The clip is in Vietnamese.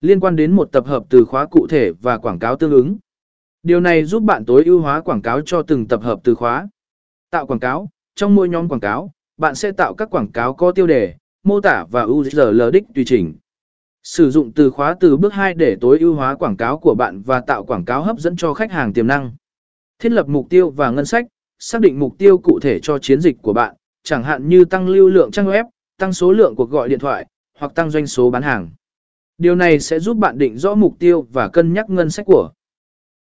liên quan đến một tập hợp từ khóa cụ thể và quảng cáo tương ứng. Điều này giúp bạn tối ưu hóa quảng cáo cho từng tập hợp từ khóa. Tạo quảng cáo, trong mỗi nhóm quảng cáo, bạn sẽ tạo các quảng cáo có tiêu đề, mô tả và URL đích tùy chỉnh. Sử dụng từ khóa từ bước 2 để tối ưu hóa quảng cáo của bạn và tạo quảng cáo hấp dẫn cho khách hàng tiềm năng. Thiết lập mục tiêu và ngân sách, xác định mục tiêu cụ thể cho chiến dịch của bạn, chẳng hạn như tăng lưu lượng trang web, tăng số lượng cuộc gọi điện thoại, hoặc tăng doanh số bán hàng. Điều này sẽ giúp bạn định rõ mục tiêu và cân nhắc ngân sách của